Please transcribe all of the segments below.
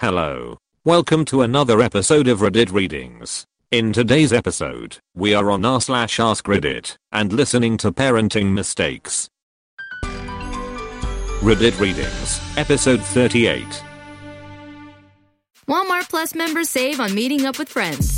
Hello. Welcome to another episode of Reddit Readings. In today's episode, we are on r slash ask Reddit and listening to parenting mistakes. Reddit Readings, episode 38. Walmart Plus members save on meeting up with friends.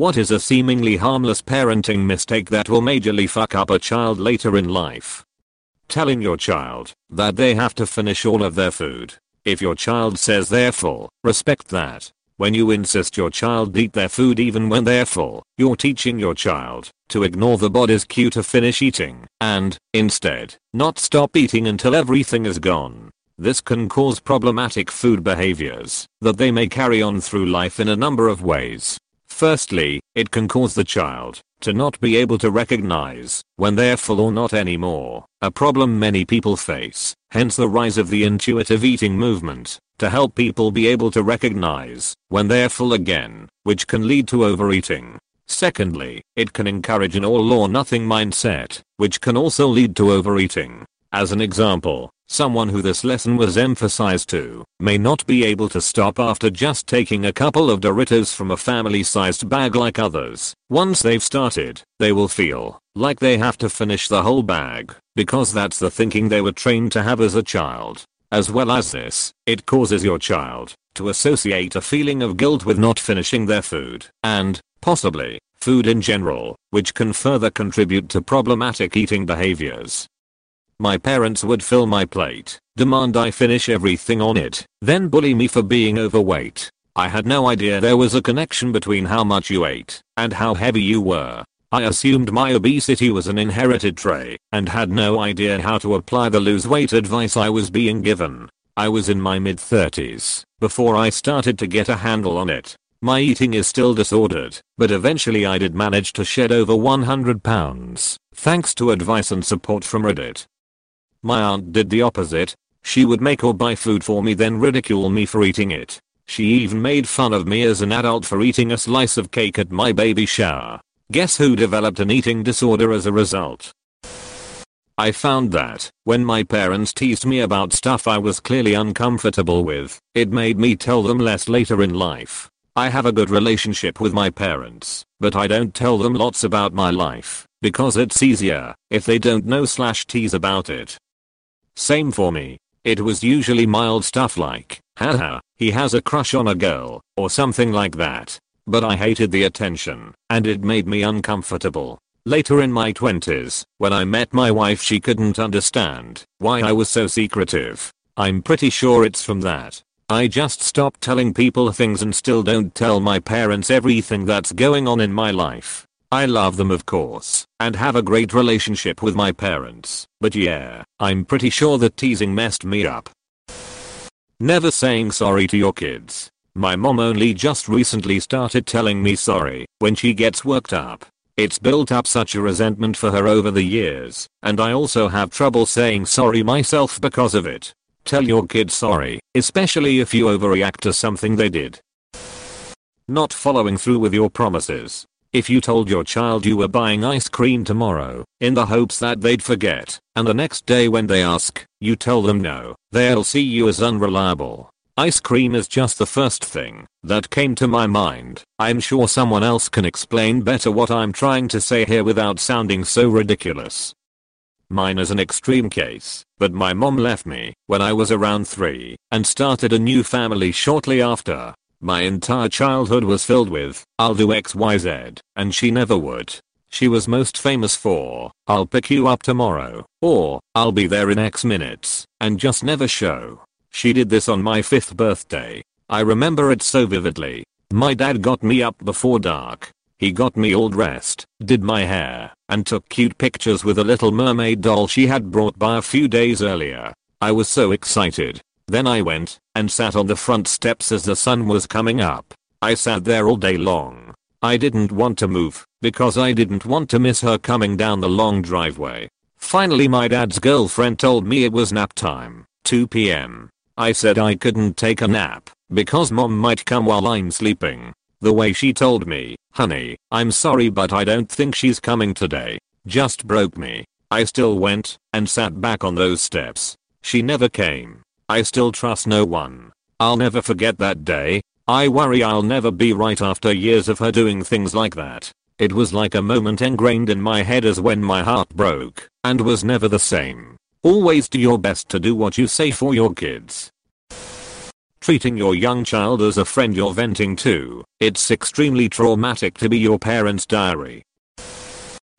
What is a seemingly harmless parenting mistake that will majorly fuck up a child later in life? Telling your child that they have to finish all of their food. If your child says they're full, respect that. When you insist your child eat their food even when they're full, you're teaching your child to ignore the body's cue to finish eating and, instead, not stop eating until everything is gone. This can cause problematic food behaviors that they may carry on through life in a number of ways. Firstly, it can cause the child to not be able to recognize when they're full or not anymore, a problem many people face, hence the rise of the intuitive eating movement, to help people be able to recognize when they're full again, which can lead to overeating. Secondly, it can encourage an all or nothing mindset, which can also lead to overeating. As an example, someone who this lesson was emphasized to may not be able to stop after just taking a couple of Doritos from a family-sized bag like others. Once they've started, they will feel like they have to finish the whole bag because that's the thinking they were trained to have as a child. As well as this, it causes your child to associate a feeling of guilt with not finishing their food and, possibly, food in general, which can further contribute to problematic eating behaviors. My parents would fill my plate, demand I finish everything on it, then bully me for being overweight. I had no idea there was a connection between how much you ate and how heavy you were. I assumed my obesity was an inherited trait and had no idea how to apply the lose weight advice I was being given. I was in my mid 30s before I started to get a handle on it. My eating is still disordered, but eventually I did manage to shed over 100 pounds, thanks to advice and support from Reddit. My aunt did the opposite. She would make or buy food for me then ridicule me for eating it. She even made fun of me as an adult for eating a slice of cake at my baby shower. Guess who developed an eating disorder as a result? I found that, when my parents teased me about stuff I was clearly uncomfortable with, it made me tell them less later in life. I have a good relationship with my parents, but I don't tell them lots about my life, because it's easier if they don't know slash tease about it. Same for me. It was usually mild stuff like, haha, he has a crush on a girl, or something like that. But I hated the attention, and it made me uncomfortable. Later in my 20s, when I met my wife she couldn't understand why I was so secretive. I'm pretty sure it's from that. I just stopped telling people things and still don't tell my parents everything that's going on in my life. I love them of course, and have a great relationship with my parents, but yeah, I'm pretty sure that teasing messed me up. Never saying sorry to your kids. My mom only just recently started telling me sorry when she gets worked up. It's built up such a resentment for her over the years, and I also have trouble saying sorry myself because of it. Tell your kids sorry, especially if you overreact to something they did. Not following through with your promises. If you told your child you were buying ice cream tomorrow, in the hopes that they'd forget, and the next day when they ask, you tell them no, they'll see you as unreliable. Ice cream is just the first thing that came to my mind. I'm sure someone else can explain better what I'm trying to say here without sounding so ridiculous. Mine is an extreme case, but my mom left me when I was around 3 and started a new family shortly after. My entire childhood was filled with, I'll do XYZ, and she never would. She was most famous for, I'll pick you up tomorrow, or, I'll be there in X minutes, and just never show. She did this on my 5th birthday. I remember it so vividly. My dad got me up before dark. He got me all dressed, did my hair, and took cute pictures with a little mermaid doll she had brought by a few days earlier. I was so excited. Then I went and sat on the front steps as the sun was coming up. I sat there all day long. I didn't want to move because I didn't want to miss her coming down the long driveway. Finally my dad's girlfriend told me it was nap time, 2 p.m. I said I couldn't take a nap because mom might come while I'm sleeping. The way she told me, honey, I'm sorry but I don't think she's coming today, just broke me. I still went and sat back on those steps. She never came. I still trust no one. I'll never forget that day. I worry I'll never be right after years of her doing things like that. It was like a moment ingrained in my head as when my heart broke and was never the same. Always do your best to do what you say for your kids. Treating your young child as a friend you're venting to, it's extremely traumatic to be your parent's diary.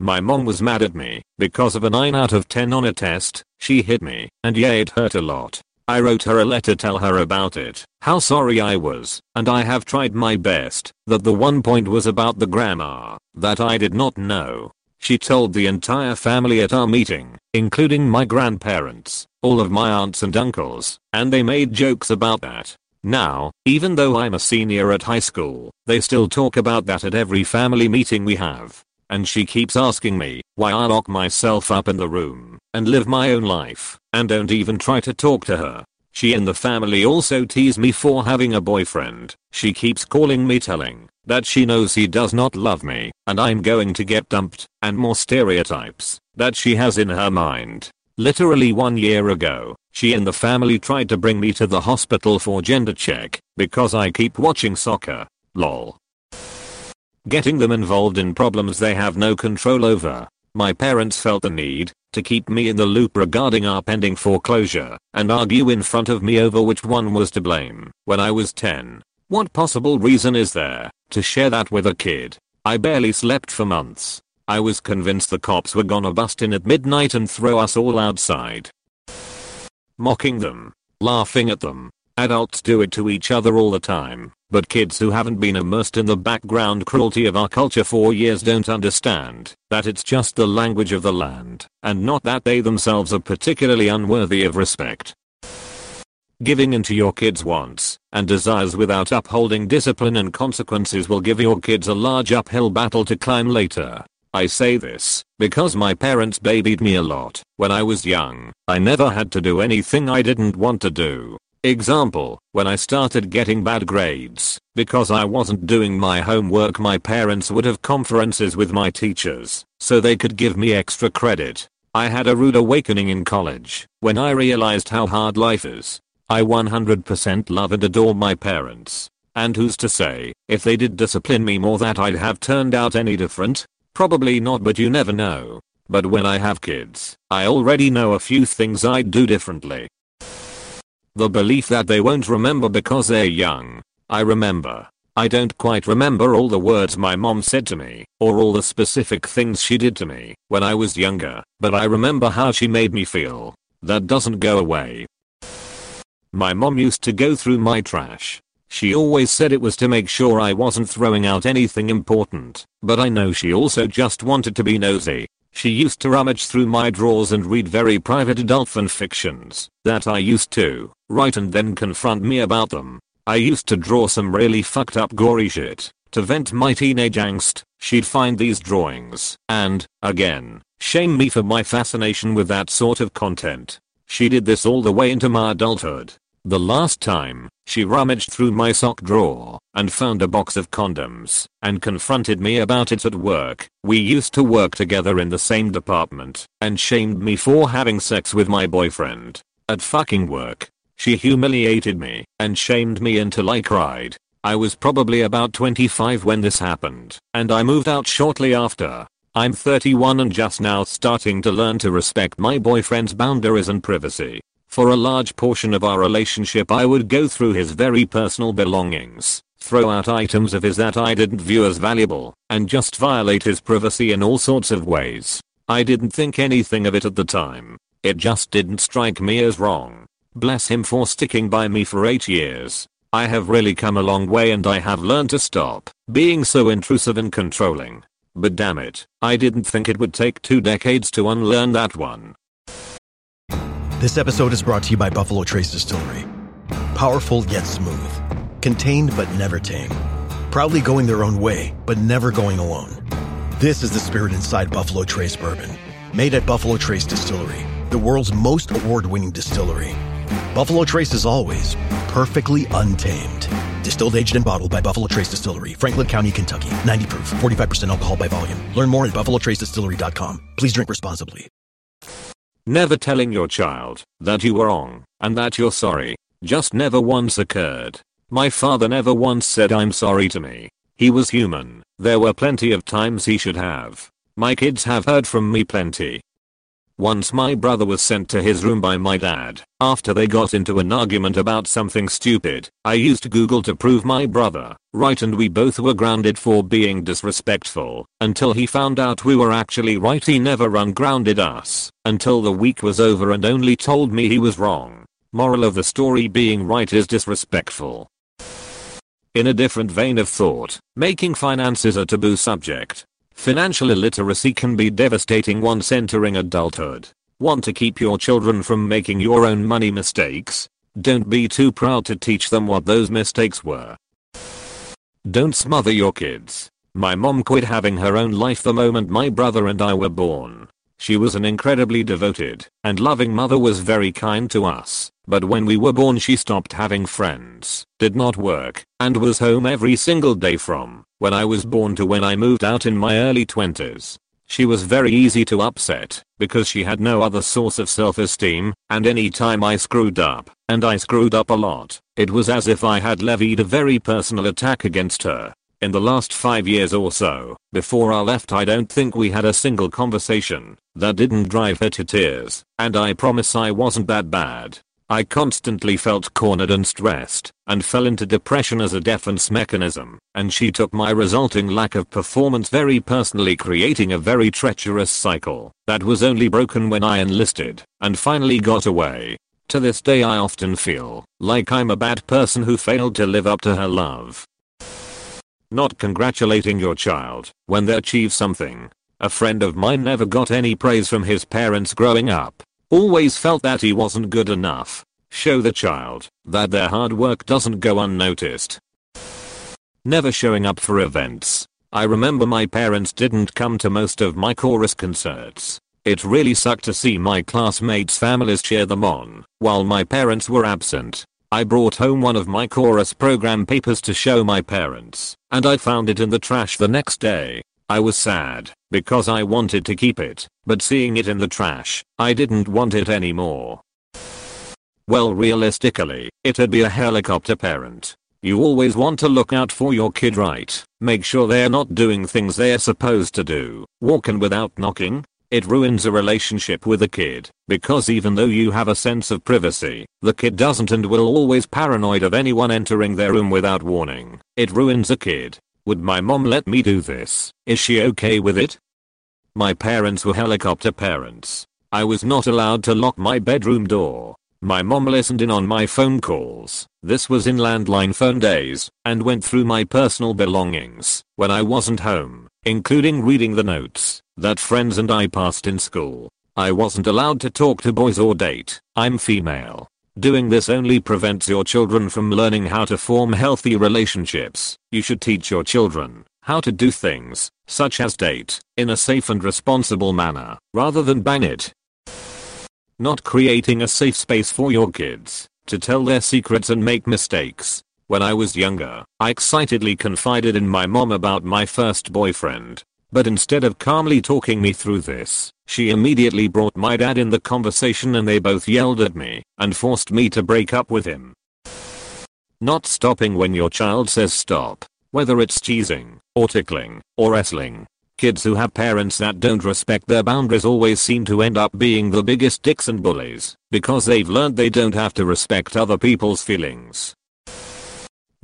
My mom was mad at me because of a 9 out of 10 on a test, she hit me, and yeah it hurt a lot. I wrote her a letter tell her about it, how sorry I was, and I have tried my best, that the one point was about the grammar, that I did not know. She told the entire family at our meeting, including my grandparents, all of my aunts and uncles, and they made jokes about that. Now, even though I'm a senior at high school, they still talk about that at every family meeting we have. And she keeps asking me why I lock myself up in the room and live my own life and don't even try to talk to her. She and the family also tease me for having a boyfriend. She keeps calling me telling that she knows he does not love me and I'm going to get dumped and more stereotypes that she has in her mind. Literally one year ago, she and the family tried to bring me to the hospital for gender check because I keep watching soccer. Lol. Getting them involved in problems they have no control over. My parents felt the need to keep me in the loop regarding our pending foreclosure and argue in front of me over which one was to blame when I was 10. What possible reason is there to share that with a kid? I barely slept for months. I was convinced the cops were gonna bust in at midnight and throw us all outside. Mocking them. Laughing at them. Adults do it to each other all the time, but kids who haven't been immersed in the background cruelty of our culture for years don't understand that it's just the language of the land, and not that they themselves are particularly unworthy of respect. Giving into your kids' wants and desires without upholding discipline and consequences will give your kids a large uphill battle to climb later. I say this because my parents babied me a lot when I was young. I never had to do anything I didn't want to do. Example, when I started getting bad grades because I wasn't doing my homework my parents would have conferences with my teachers so they could give me extra credit. I had a rude awakening in college when I realized how hard life is. I 100% love and adore my parents. And who's to say, if they did discipline me more that I'd have turned out any different? Probably not but you never know. But when I have kids, I already know a few things I'd do differently. The belief that they won't remember because they're young. I remember. I don't quite remember all the words my mom said to me, or all the specific things she did to me when I was younger, but I remember how she made me feel. That doesn't go away. My mom used to go through my trash she always said it was to make sure I wasn't throwing out anything important, but I know she also just wanted to be nosy. She used to rummage through my drawers and read very private adult fanfictions that I used to write and then confront me about them. I used to draw some really fucked up gory shit to vent my teenage angst. She'd find these drawings and, again, shame me for my fascination with that sort of content. She did this all the way into my adulthood. The last time, she rummaged through my sock drawer and found a box of condoms and confronted me about it at work. We used to work together in the same department and shamed me for having sex with my boyfriend. At fucking work, she humiliated me and shamed me until I cried. I was probably about 25 when this happened and I moved out shortly after. I'm 31 and just now starting to learn to respect my boyfriend's boundaries and privacy. For a large portion of our relationship I would go through his very personal belongings, throw out items of his that I didn't view as valuable, and just violate his privacy in all sorts of ways. I didn't think anything of it at the time. It just didn't strike me as wrong. Bless him for sticking by me for 8 years. I have really come a long way and I have learned to stop being so intrusive and controlling. But damn it, I didn't think it would take two decades to unlearn that one. This episode is brought to you by Buffalo Trace Distillery. Powerful yet smooth. Contained but never tame. Proudly going their own way, but never going alone. This is the spirit inside Buffalo Trace Bourbon. Made at Buffalo Trace Distillery, the world's most award winning distillery. Buffalo Trace is always perfectly untamed. Distilled, aged, and bottled by Buffalo Trace Distillery, Franklin County, Kentucky. 90 proof, 45% alcohol by volume. Learn more at buffalotracedistillery.com. Please drink responsibly. Never telling your child that you were wrong and that you're sorry just never once occurred. My father never once said I'm sorry to me. He was human. There were plenty of times he should have. My kids have heard from me plenty. Once my brother was sent to his room by my dad after they got into an argument about something stupid. I used Google to prove my brother right and we both were grounded for being disrespectful until he found out we were actually right he never ungrounded us until the week was over and only told me he was wrong. Moral of the story being right is disrespectful. In a different vein of thought, making finances a taboo subject Financial illiteracy can be devastating once entering adulthood. Want to keep your children from making your own money mistakes? Don't be too proud to teach them what those mistakes were. Don't smother your kids. My mom quit having her own life the moment my brother and I were born. She was an incredibly devoted and loving mother was very kind to us, but when we were born she stopped having friends, did not work, and was home every single day from when I was born to when I moved out in my early 20s. She was very easy to upset because she had no other source of self-esteem, and any time I screwed up, and I screwed up a lot, it was as if I had levied a very personal attack against her. In the last 5 years or so, before I left I don't think we had a single conversation that didn't drive her to tears, and I promise I wasn't that bad. I constantly felt cornered and stressed, and fell into depression as a defense mechanism, and she took my resulting lack of performance very personally creating a very treacherous cycle that was only broken when I enlisted and finally got away. To this day I often feel like I'm a bad person who failed to live up to her love. Not congratulating your child when they achieve something. A friend of mine never got any praise from his parents growing up. Always felt that he wasn't good enough. Show the child that their hard work doesn't go unnoticed. Never showing up for events. I remember my parents didn't come to most of my chorus concerts. It really sucked to see my classmates' families cheer them on while my parents were absent. I brought home one of my chorus program papers to show my parents, and I found it in the trash the next day. I was sad, because I wanted to keep it, but seeing it in the trash, I didn't want it anymore. Well realistically, it'd be a helicopter parent. You always want to look out for your kid right, make sure they're not doing things they're supposed to do, walking without knocking, it ruins a relationship with a kid, because even though you have a sense of privacy, the kid doesn't and will always paranoid of anyone entering their room without warning. It ruins a kid. Would my mom let me do this? Is she okay with it? My parents were helicopter parents. I was not allowed to lock my bedroom door. My mom listened in on my phone calls, this was in landline phone days, and went through my personal belongings when I wasn't home, including reading the notes that friends and I passed in school. I wasn't allowed to talk to boys or date, I'm female. Doing this only prevents your children from learning how to form healthy relationships. You should teach your children how to do things, such as date, in a safe and responsible manner, rather than ban it. Not creating a safe space for your kids to tell their secrets and make mistakes. When I was younger, I excitedly confided in my mom about my first boyfriend. But instead of calmly talking me through this, she immediately brought my dad in the conversation and they both yelled at me and forced me to break up with him. Not stopping when your child says stop, whether it's teasing, or tickling, or wrestling. Kids who have parents that don't respect their boundaries always seem to end up being the biggest dicks and bullies because they've learned they don't have to respect other people's feelings.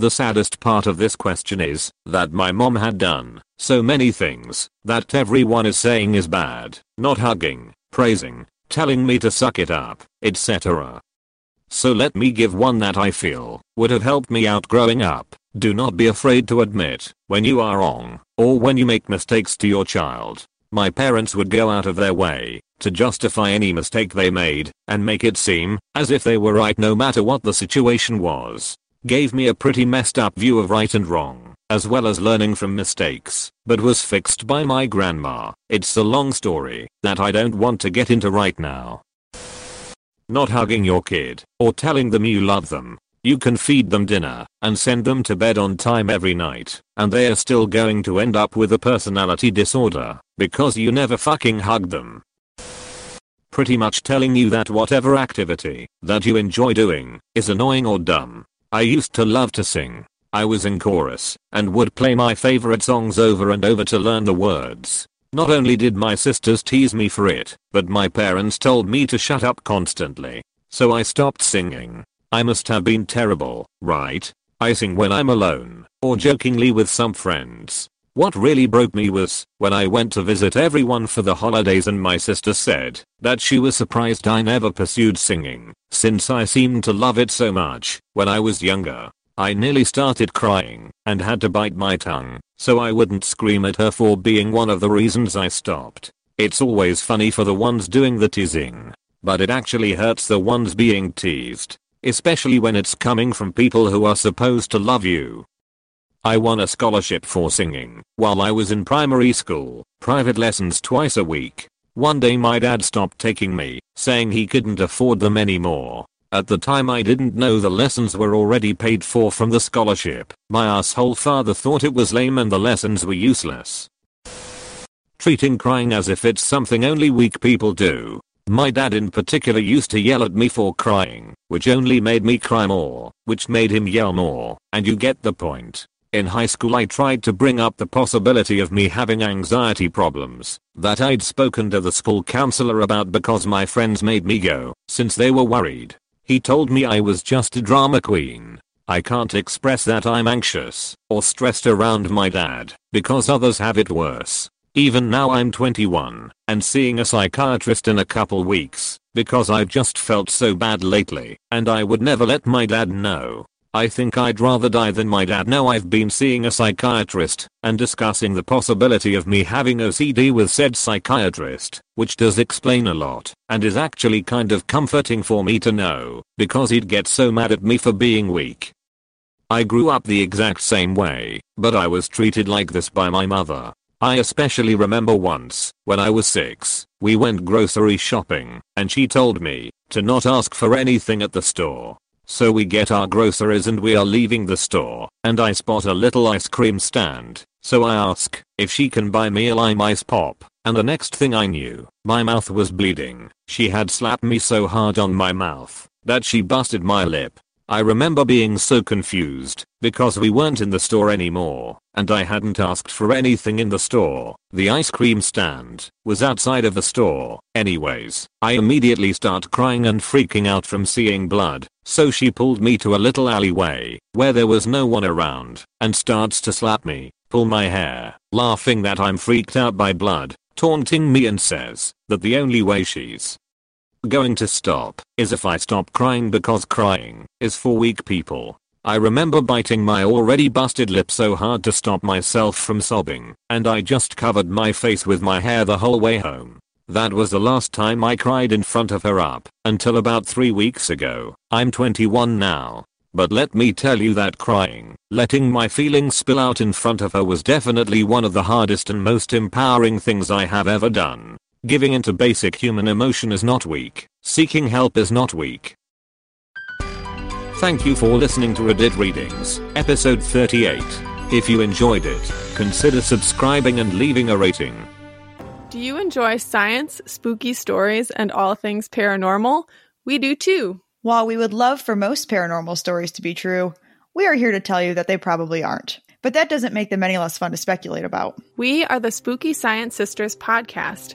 The saddest part of this question is that my mom had done so many things that everyone is saying is bad, not hugging, praising, telling me to suck it up, etc. So let me give one that I feel would have helped me out growing up. Do not be afraid to admit when you are wrong or when you make mistakes to your child. My parents would go out of their way to justify any mistake they made and make it seem as if they were right no matter what the situation was gave me a pretty messed up view of right and wrong, as well as learning from mistakes, but was fixed by my grandma. It's a long story that I don't want to get into right now. Not hugging your kid, or telling them you love them. You can feed them dinner, and send them to bed on time every night, and they are still going to end up with a personality disorder, because you never fucking hug them. Pretty much telling you that whatever activity that you enjoy doing is annoying or dumb, I used to love to sing. I was in chorus and would play my favorite songs over and over to learn the words. Not only did my sisters tease me for it, but my parents told me to shut up constantly. So I stopped singing. I must have been terrible, right? I sing when I'm alone, or jokingly with some friends. What really broke me was when I went to visit everyone for the holidays and my sister said that she was surprised I never pursued singing since I seemed to love it so much when I was younger. I nearly started crying and had to bite my tongue so I wouldn't scream at her for being one of the reasons I stopped. It's always funny for the ones doing the teasing, but it actually hurts the ones being teased, especially when it's coming from people who are supposed to love you I won a scholarship for singing while I was in primary school, private lessons twice a week. One day my dad stopped taking me, saying he couldn't afford them anymore. At the time I didn't know the lessons were already paid for from the scholarship. My asshole father thought it was lame and the lessons were useless. Treating crying as if it's something only weak people do. My dad in particular used to yell at me for crying, which only made me cry more, which made him yell more, and you get the point. In high school I tried to bring up the possibility of me having anxiety problems that I'd spoken to the school counselor about because my friends made me go since they were worried. He told me I was just a drama queen. I can't express that I'm anxious or stressed around my dad because others have it worse. Even now I'm 21 and seeing a psychiatrist in a couple weeks because I've just felt so bad lately and I would never let my dad know I think I'd rather die than my dad now I've been seeing a psychiatrist and discussing the possibility of me having OCD with said psychiatrist, which does explain a lot and is actually kind of comforting for me to know because he'd get so mad at me for being weak. I grew up the exact same way, but I was treated like this by my mother. I especially remember once, when I was 6, we went grocery shopping, and she told me to not ask for anything at the store so we get our groceries and we are leaving the store, and I spot a little ice cream stand, so I ask if she can buy me a lime ice pop, and the next thing I knew, my mouth was bleeding. She had slapped me so hard on my mouth that she busted my lip. I remember being so confused because we weren't in the store anymore and I hadn't asked for anything in the store. The ice cream stand was outside of the store. Anyways, I immediately start crying and freaking out from seeing blood. So she pulled me to a little alleyway where there was no one around and starts to slap me, pull my hair, laughing that I'm freaked out by blood, taunting me and says that the only way she's going to stop is if I stop crying because crying is for weak people. I remember biting my already busted lip so hard to stop myself from sobbing, and I just covered my face with my hair the whole way home. That was the last time I cried in front of her up until about 3 weeks ago. I'm 21 now. But let me tell you that crying, letting my feelings spill out in front of her was definitely one of the hardest and most empowering things I have ever done. Giving into basic human emotion is not weak. Seeking help is not weak. Thank you for listening to Reddit Readings, episode 38. If you enjoyed it, consider subscribing and leaving a rating. Do you enjoy science, spooky stories, and all things paranormal? We do too. While we would love for most paranormal stories to be true, we are here to tell you that they probably aren't. but that doesn't make them any less fun to speculate about. We are the Spooky Science Sisters podcast.